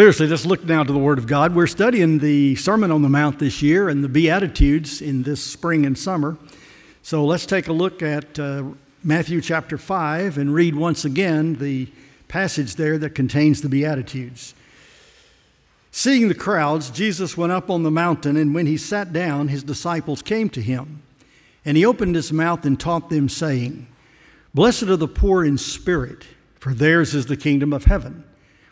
Seriously, let's look now to the Word of God. We're studying the Sermon on the Mount this year and the Beatitudes in this spring and summer. So let's take a look at uh, Matthew chapter 5 and read once again the passage there that contains the Beatitudes. Seeing the crowds, Jesus went up on the mountain, and when he sat down, his disciples came to him. And he opened his mouth and taught them, saying, Blessed are the poor in spirit, for theirs is the kingdom of heaven.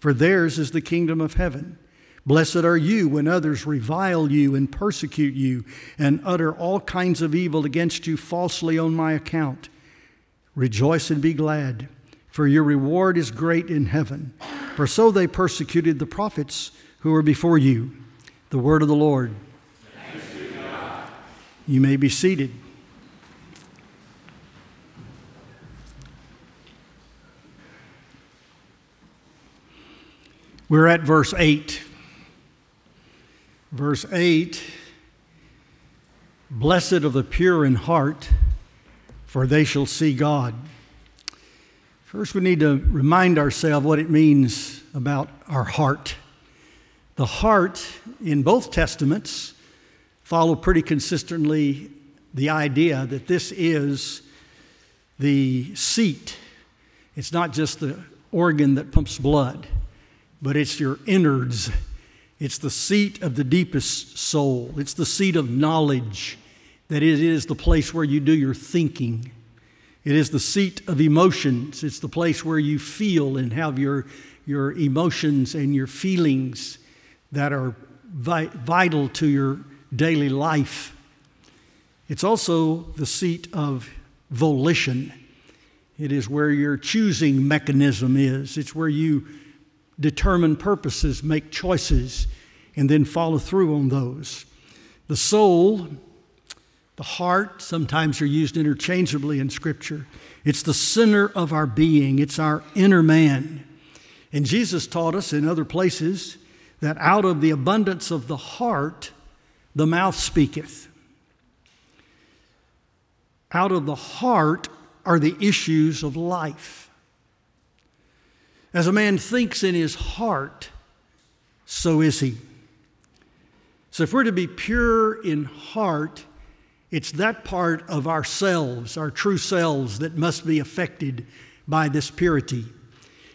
for theirs is the kingdom of heaven. Blessed are you when others revile you and persecute you and utter all kinds of evil against you falsely on my account. Rejoice and be glad, for your reward is great in heaven. For so they persecuted the prophets who were before you. The word of the Lord. You may be seated. We're at verse 8. Verse 8 Blessed are the pure in heart, for they shall see God. First, we need to remind ourselves what it means about our heart. The heart in both Testaments follow pretty consistently the idea that this is the seat. It's not just the organ that pumps blood but it's your innards. It's the seat of the deepest soul. It's the seat of knowledge, that it is the place where you do your thinking. It is the seat of emotions. It's the place where you feel and have your, your emotions and your feelings that are vi- vital to your daily life. It's also the seat of volition. It is where your choosing mechanism is. It's where you determine purposes, make choices, and then follow through on those. The soul, the heart, sometimes are used interchangeably in Scripture. It's the center of our being, it's our inner man. And Jesus taught us in other places that out of the abundance of the heart, the mouth speaketh. Out of the heart are the issues of life. As a man thinks in his heart, so is he. So, if we're to be pure in heart, it's that part of ourselves, our true selves, that must be affected by this purity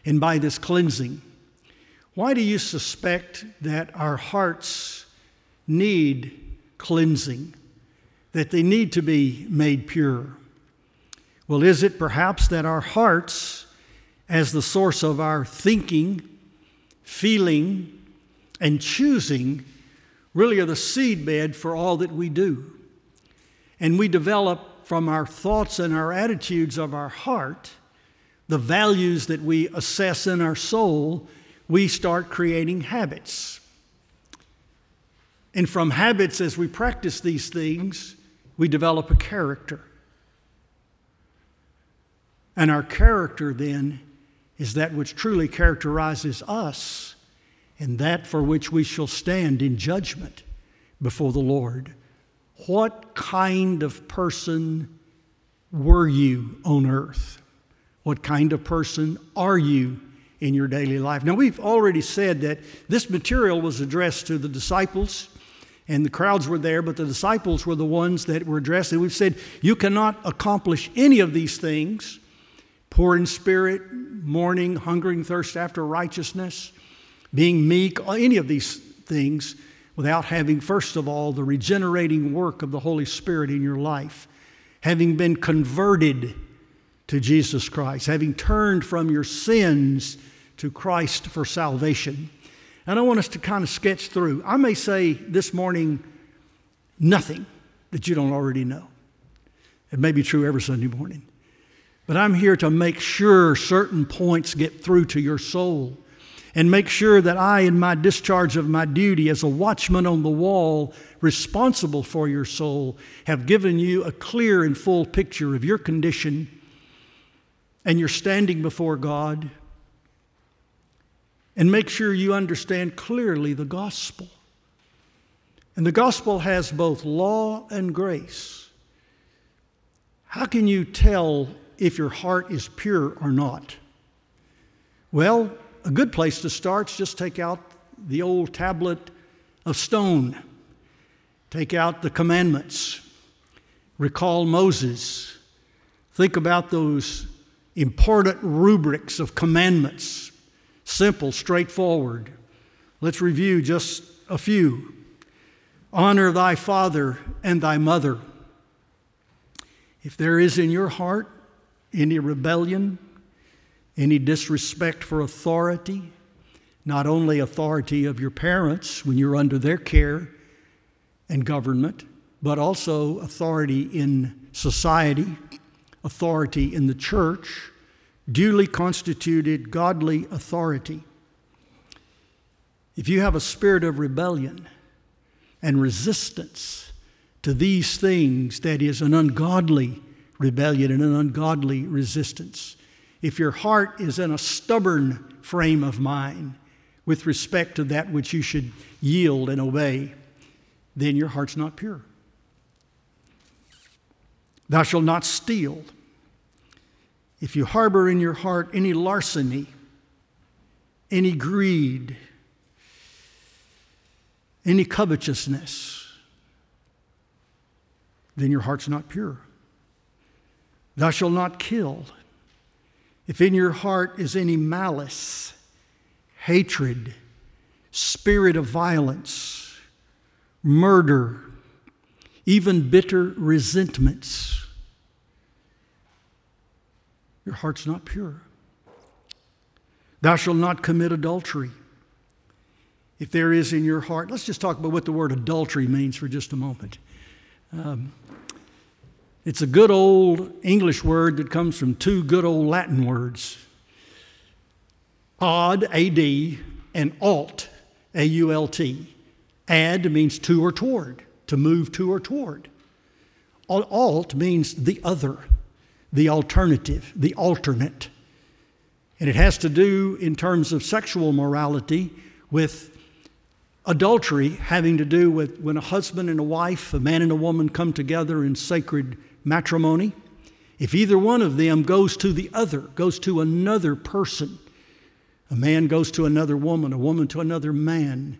and by this cleansing. Why do you suspect that our hearts need cleansing, that they need to be made pure? Well, is it perhaps that our hearts as the source of our thinking, feeling, and choosing really are the seedbed for all that we do. And we develop from our thoughts and our attitudes of our heart, the values that we assess in our soul, we start creating habits. And from habits, as we practice these things, we develop a character. And our character then is that which truly characterizes us and that for which we shall stand in judgment before the Lord. What kind of person were you on earth? What kind of person are you in your daily life? Now, we've already said that this material was addressed to the disciples, and the crowds were there, but the disciples were the ones that were addressed. And we've said you cannot accomplish any of these things poor in spirit, mourning, hungering, thirst after righteousness, being meek, any of these things, without having, first of all, the regenerating work of the Holy Spirit in your life, having been converted to Jesus Christ, having turned from your sins to Christ for salvation. And I want us to kind of sketch through. I may say this morning nothing that you don't already know. It may be true every Sunday morning. But I'm here to make sure certain points get through to your soul. and make sure that I, in my discharge of my duty as a watchman on the wall responsible for your soul, have given you a clear and full picture of your condition and your standing before God. And make sure you understand clearly the gospel. And the gospel has both law and grace. How can you tell if your heart is pure or not? Well, a good place to start is just take out the old tablet of stone, take out the commandments, recall Moses, think about those important rubrics of commandments, simple, straightforward. Let's review just a few. Honor thy father and thy mother. If there is in your heart any rebellion, any disrespect for authority, not only authority of your parents when you're under their care and government, but also authority in society, authority in the church, duly constituted godly authority. If you have a spirit of rebellion and resistance to these things, that is, an ungodly rebellion and an ungodly resistance, if your heart is in a stubborn frame of mind with respect to that which you should yield and obey, then your heart's not pure. Thou shalt not steal. If you harbor in your heart any larceny, any greed, any covetousness, then your heart's not pure. Thou shalt not kill. If in your heart is any malice, hatred, spirit of violence, murder, even bitter resentments, your heart's not pure. Thou shalt not commit adultery. If there is in your heart, let's just talk about what the word adultery means for just a moment. Um, it's a good old English word that comes from two good old Latin words ad, A-D, and alt, A-U-L-T. Ad means to or toward, to move to or toward. Alt means the other, the alternative, the alternate. And it has to do, in terms of sexual morality, with adultery having to do with when a husband and a wife, a man and a woman come together in sacred matrimony, if either one of them goes to the other, goes to another person, a man goes to another woman, a woman to another man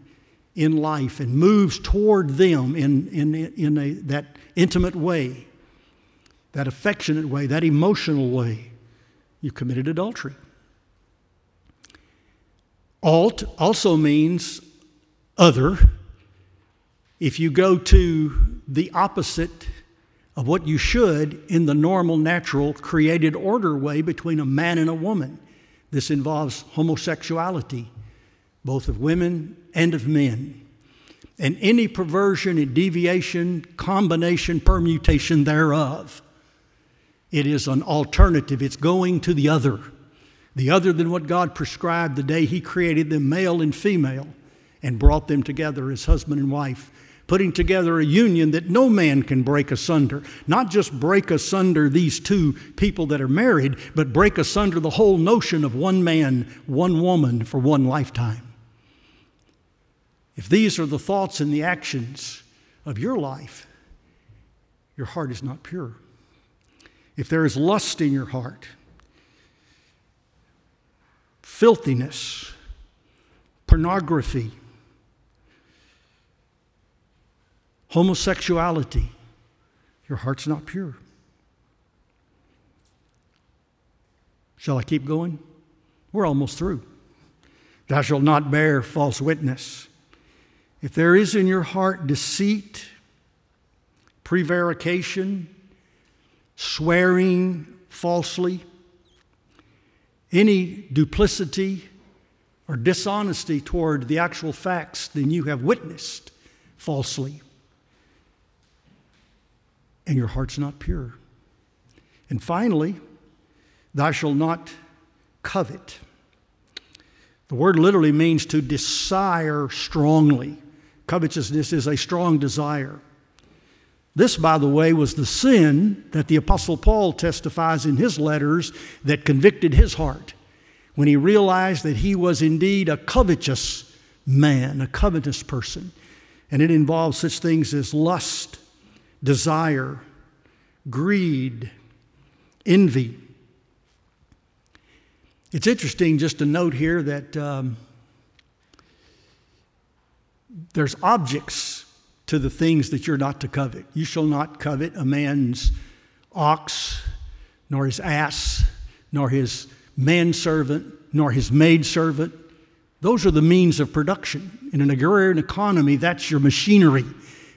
in life, and moves toward them in, in, in a, that intimate way, that affectionate way, that emotional way, you committed adultery. Alt also means other. If you go to the opposite of what you should in the normal, natural, created order way between a man and a woman. This involves homosexuality, both of women and of men. And any perversion and deviation, combination, permutation thereof. It is an alternative. It's going to the other, the other than what God prescribed the day He created them, male and female, and brought them together as husband and wife putting together a union that no man can break asunder. Not just break asunder these two people that are married, but break asunder the whole notion of one man, one woman for one lifetime. If these are the thoughts and the actions of your life, your heart is not pure. If there is lust in your heart, filthiness, pornography, homosexuality, your heart's not pure. Shall I keep going? We're almost through. Thou shalt not bear false witness. If there is in your heart deceit, prevarication, swearing falsely, any duplicity or dishonesty toward the actual facts, then you have witnessed falsely and your heart's not pure. And finally, thou shalt not covet. The word literally means to desire strongly. Covetousness is a strong desire. This, by the way, was the sin that the Apostle Paul testifies in his letters that convicted his heart when he realized that he was indeed a covetous man, a covetous person. And it involves such things as lust, desire, greed, envy. It's interesting just to note here that um, there's objects to the things that you're not to covet. You shall not covet a man's ox, nor his ass, nor his manservant, nor his maidservant. Those are the means of production. In an agrarian economy, that's your machinery.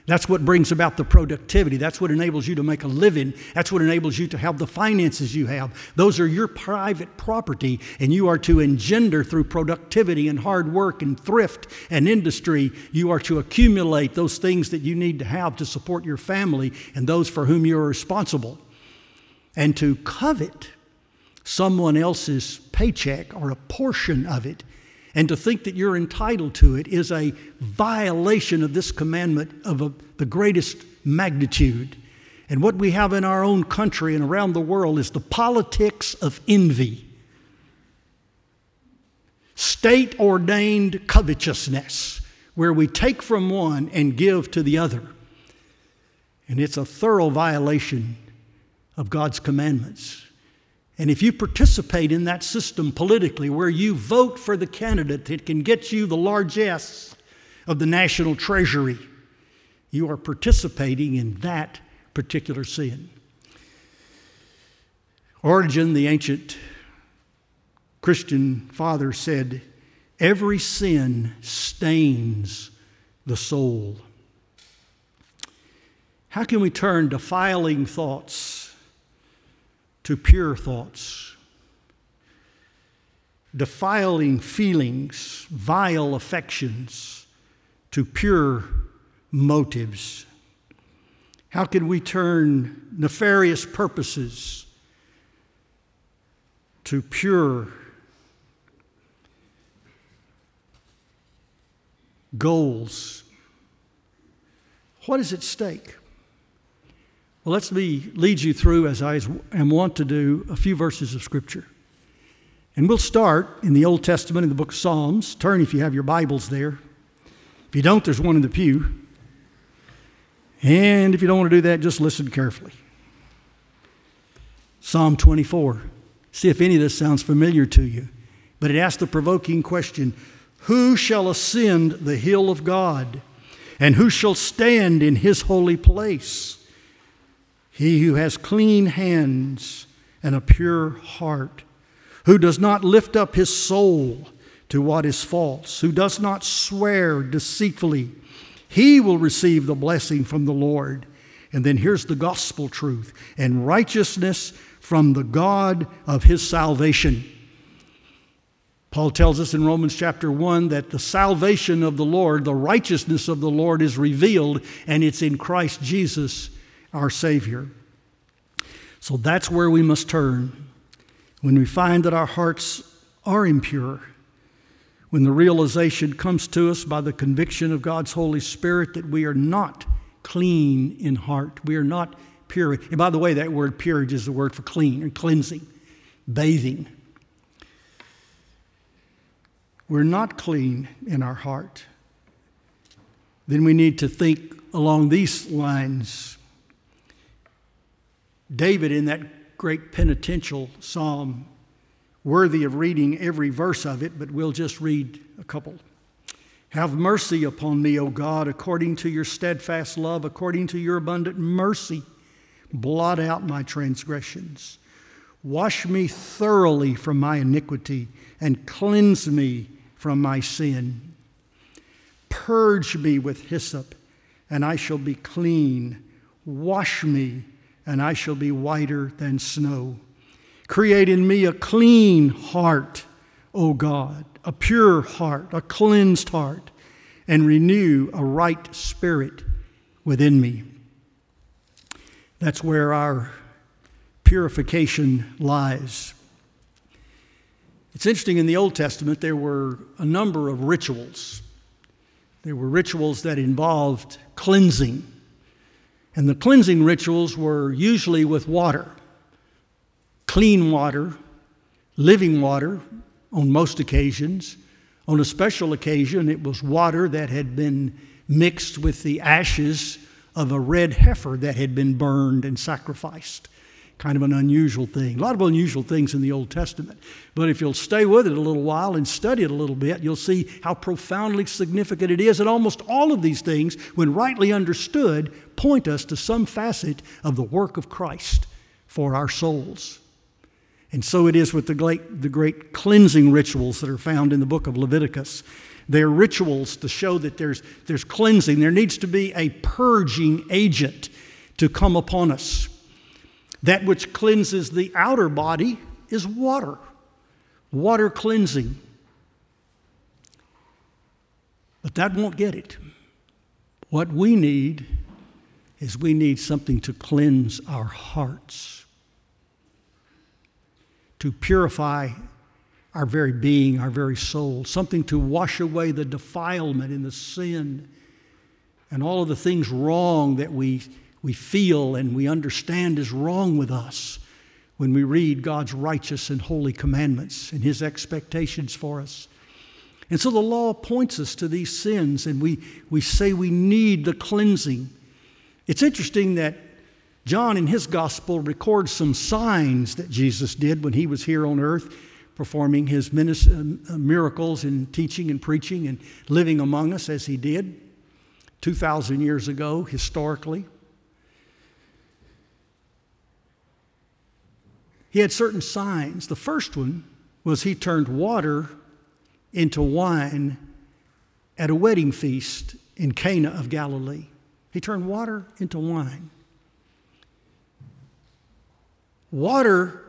That's what brings about the productivity. That's what enables you to make a living. That's what enables you to have the finances you have. Those are your private property, and you are to engender through productivity and hard work and thrift and industry. You are to accumulate those things that you need to have to support your family and those for whom you are responsible. And to covet someone else's paycheck or a portion of it and to think that you're entitled to it is a violation of this commandment of a, the greatest magnitude. And what we have in our own country and around the world is the politics of envy, state ordained covetousness, where we take from one and give to the other. And it's a thorough violation of God's commandments. And if you participate in that system politically, where you vote for the candidate that can get you the largesse of the national treasury, you are participating in that particular sin. Origen, the ancient Christian father, said, Every sin stains the soul. How can we turn defiling thoughts to pure thoughts, defiling feelings, vile affections to pure motives? How can we turn nefarious purposes to pure goals? What is at stake? Well, let me lead you through, as I am wont to do, a few verses of Scripture. And we'll start in the Old Testament in the book of Psalms. Turn if you have your Bibles there. If you don't, there's one in the pew. And if you don't want to do that, just listen carefully. Psalm 24. See if any of this sounds familiar to you. But it asks the provoking question Who shall ascend the hill of God? And who shall stand in his holy place? He who has clean hands and a pure heart, who does not lift up his soul to what is false, who does not swear deceitfully, he will receive the blessing from the Lord. And then here's the gospel truth and righteousness from the God of his salvation. Paul tells us in Romans chapter 1 that the salvation of the Lord, the righteousness of the Lord is revealed, and it's in Christ Jesus our Savior. So that's where we must turn when we find that our hearts are impure, when the realization comes to us by the conviction of God's Holy Spirit that we are not clean in heart, we are not pure. And by the way, that word purity is the word for clean or cleansing, bathing. We're not clean in our heart. Then we need to think along these lines David, in that great penitential psalm, worthy of reading every verse of it, but we'll just read a couple. Have mercy upon me, O God, according to your steadfast love, according to your abundant mercy. Blot out my transgressions. Wash me thoroughly from my iniquity and cleanse me from my sin. Purge me with hyssop, and I shall be clean. Wash me and I shall be whiter than snow. Create in me a clean heart, O God, a pure heart, a cleansed heart, and renew a right spirit within me. That's where our purification lies. It's interesting in the Old Testament, there were a number of rituals. There were rituals that involved cleansing. And the cleansing rituals were usually with water clean water, living water on most occasions. On a special occasion, it was water that had been mixed with the ashes of a red heifer that had been burned and sacrificed. Kind of an unusual thing. A lot of unusual things in the Old Testament. But if you'll stay with it a little while and study it a little bit, you'll see how profoundly significant it is. And almost all of these things, when rightly understood, point us to some facet of the work of Christ for our souls. And so it is with the great, the great cleansing rituals that are found in the book of Leviticus. They're rituals to show that there's, there's cleansing. There needs to be a purging agent to come upon us. That which cleanses the outer body is water, water cleansing. But that won't get it. What we need is we need something to cleanse our hearts to purify our very being, our very soul, something to wash away the defilement and the sin and all of the things wrong that we, we feel and we understand is wrong with us when we read God's righteous and holy commandments and His expectations for us. And so the law points us to these sins, and we, we say we need the cleansing. It's interesting that John, in his gospel, records some signs that Jesus did when he was here on earth, performing his uh, miracles and teaching and preaching and living among us as he did 2,000 years ago, historically. He had certain signs. The first one was he turned water into wine at a wedding feast in Cana of Galilee. He turned water into wine. Water,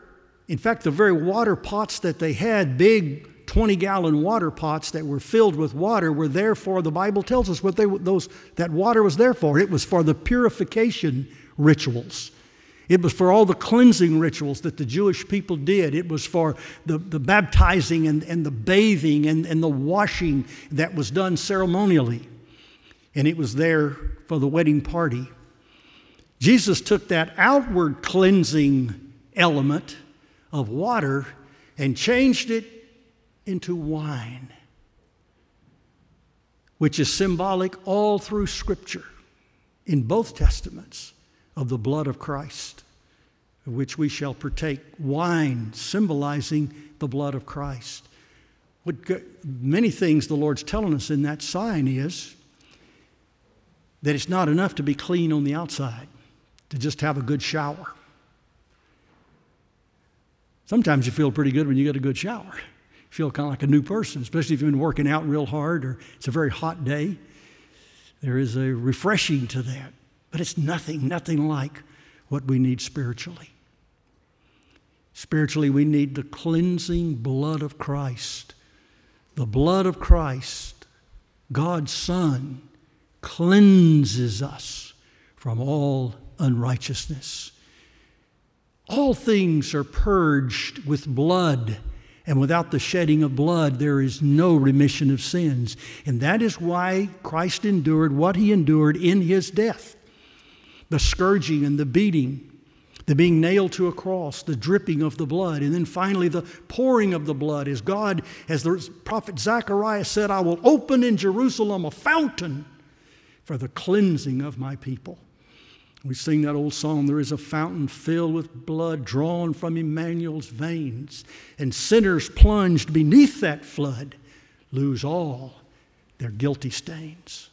in fact, the very water pots that they had, big 20 gallon water pots that were filled with water, were there for, the Bible tells us what they, those, that water was there for. It was for the purification rituals. It was for all the cleansing rituals that the Jewish people did. It was for the, the baptizing and, and the bathing and, and the washing that was done ceremonially. And it was there for the wedding party. Jesus took that outward cleansing element of water and changed it into wine, which is symbolic all through Scripture in both Testaments of the blood of Christ, of which we shall partake. Wine symbolizing the blood of Christ. What, many things the Lord's telling us in that sign is that it's not enough to be clean on the outside, to just have a good shower. Sometimes you feel pretty good when you get a good shower. You feel kind of like a new person, especially if you've been working out real hard or it's a very hot day. There is a refreshing to that, but it's nothing, nothing like what we need spiritually. Spiritually, we need the cleansing blood of Christ. The blood of Christ, God's Son, cleanses us from all unrighteousness. All things are purged with blood, and without the shedding of blood, there is no remission of sins. And that is why Christ endured what he endured in his death the scourging and the beating, the being nailed to a cross, the dripping of the blood, and then finally the pouring of the blood as God, as the prophet Zechariah said, I will open in Jerusalem a fountain for the cleansing of my people. We sing that old song, There is a fountain filled with blood drawn from Emmanuel's veins, and sinners plunged beneath that flood lose all their guilty stains.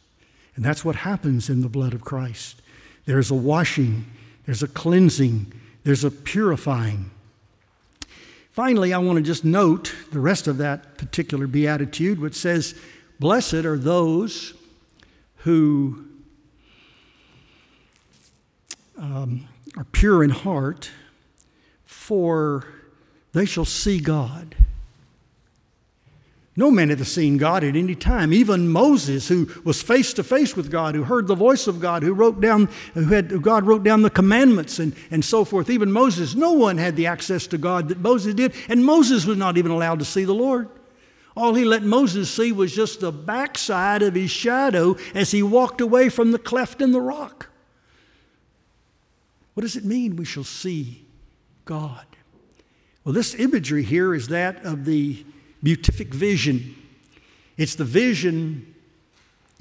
And that's what happens in the blood of Christ. There's a washing, there's a cleansing, there's a purifying. Finally, I want to just note the rest of that particular beatitude, which says, Blessed are those who um, are pure in heart, for they shall see God. No man had seen God at any time. Even Moses, who was face to face with God, who heard the voice of God, who wrote down, who had God wrote down the commandments and, and so forth. Even Moses, no one had the access to God that Moses did, and Moses was not even allowed to see the Lord. All he let Moses see was just the backside of his shadow as he walked away from the cleft in the rock. What does it mean we shall see God? Well, this imagery here is that of the beatific vision. It's the vision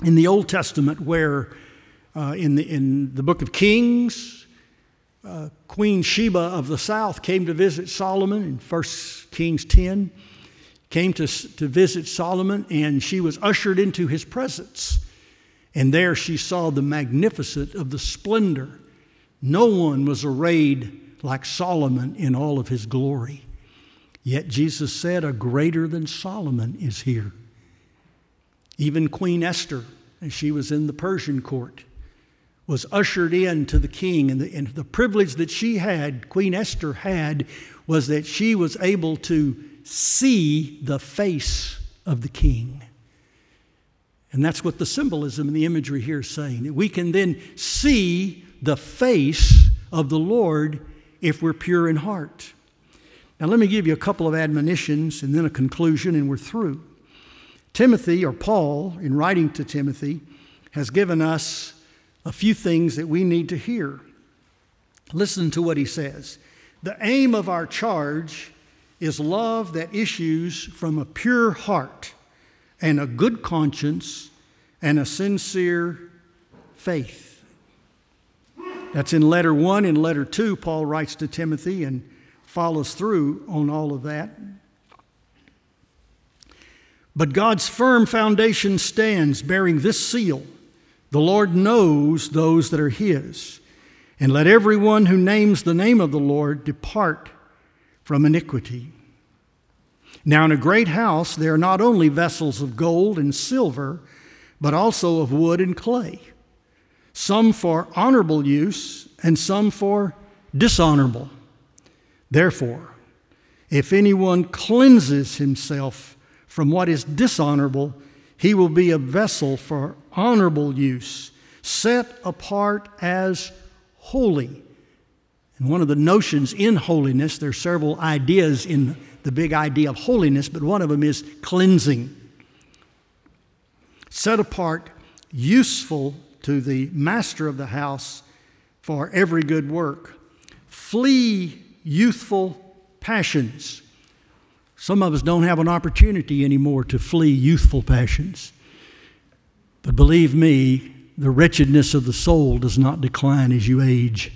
in the Old Testament where, uh, in, the, in the book of Kings, uh, Queen Sheba of the south came to visit Solomon in 1 Kings 10, came to, to visit Solomon, and she was ushered into his presence. And there she saw the magnificence of the splendor. No one was arrayed like Solomon in all of his glory. Yet Jesus said, A greater than Solomon is here. Even Queen Esther, as she was in the Persian court, was ushered in to the king. And the, and the privilege that she had, Queen Esther had, was that she was able to see the face of the king. And that's what the symbolism and the imagery here is saying. We can then see the face of the Lord if we're pure in heart. Now, let me give you a couple of admonitions and then a conclusion, and we're through. Timothy, or Paul, in writing to Timothy, has given us a few things that we need to hear. Listen to what he says. The aim of our charge is love that issues from a pure heart and a good conscience and a sincere faith. That's in letter one. In letter two, Paul writes to Timothy, and follows through on all of that. But God's firm foundation stands bearing this seal The Lord knows those that are His. And let everyone who names the name of the Lord depart from iniquity. Now, in a great house, there are not only vessels of gold and silver, but also of wood and clay, some for honorable use and some for dishonorable. Therefore, if anyone cleanses himself from what is dishonorable, he will be a vessel for honorable use, set apart as holy. And one of the notions in holiness, there are several ideas in the big idea of holiness, but one of them is cleansing. Set apart, useful to the master of the house for every good work. Flee youthful passions. Some of us don't have an opportunity anymore to flee youthful passions. But believe me, the wretchedness of the soul does not decline as you age.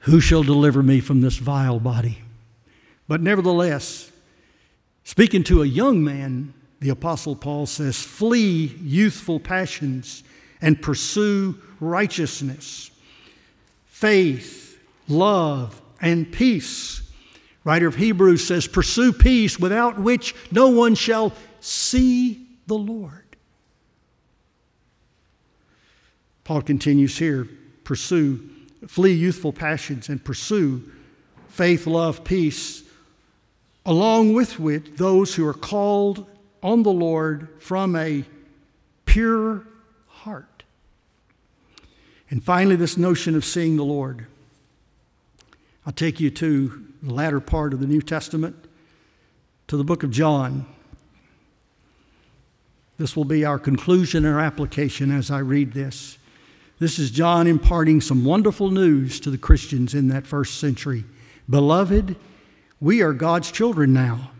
Who shall deliver me from this vile body? But nevertheless, speaking to a young man, the Apostle Paul says, Flee youthful passions and pursue righteousness, faith, love, and peace. Writer of Hebrews says, Pursue peace without which no one shall see the Lord. Paul continues here pursue, flee youthful passions and pursue faith, love, peace, along with which those who are called on the Lord from a pure heart. And finally, this notion of seeing the Lord. I'll take you to the latter part of the New Testament, to the book of John. This will be our conclusion and our application as I read this. This is John imparting some wonderful news to the Christians in that first century. Beloved, we are God's children now.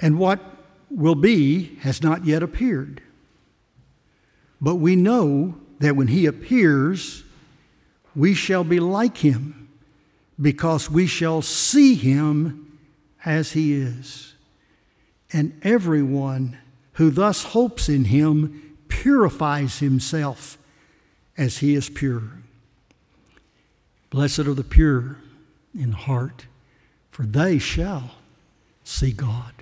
And what will be has not yet appeared. But we know that when He appears, we shall be like him because we shall see him as he is. And everyone who thus hopes in him purifies himself as he is pure. Blessed are the pure in heart, for they shall see God.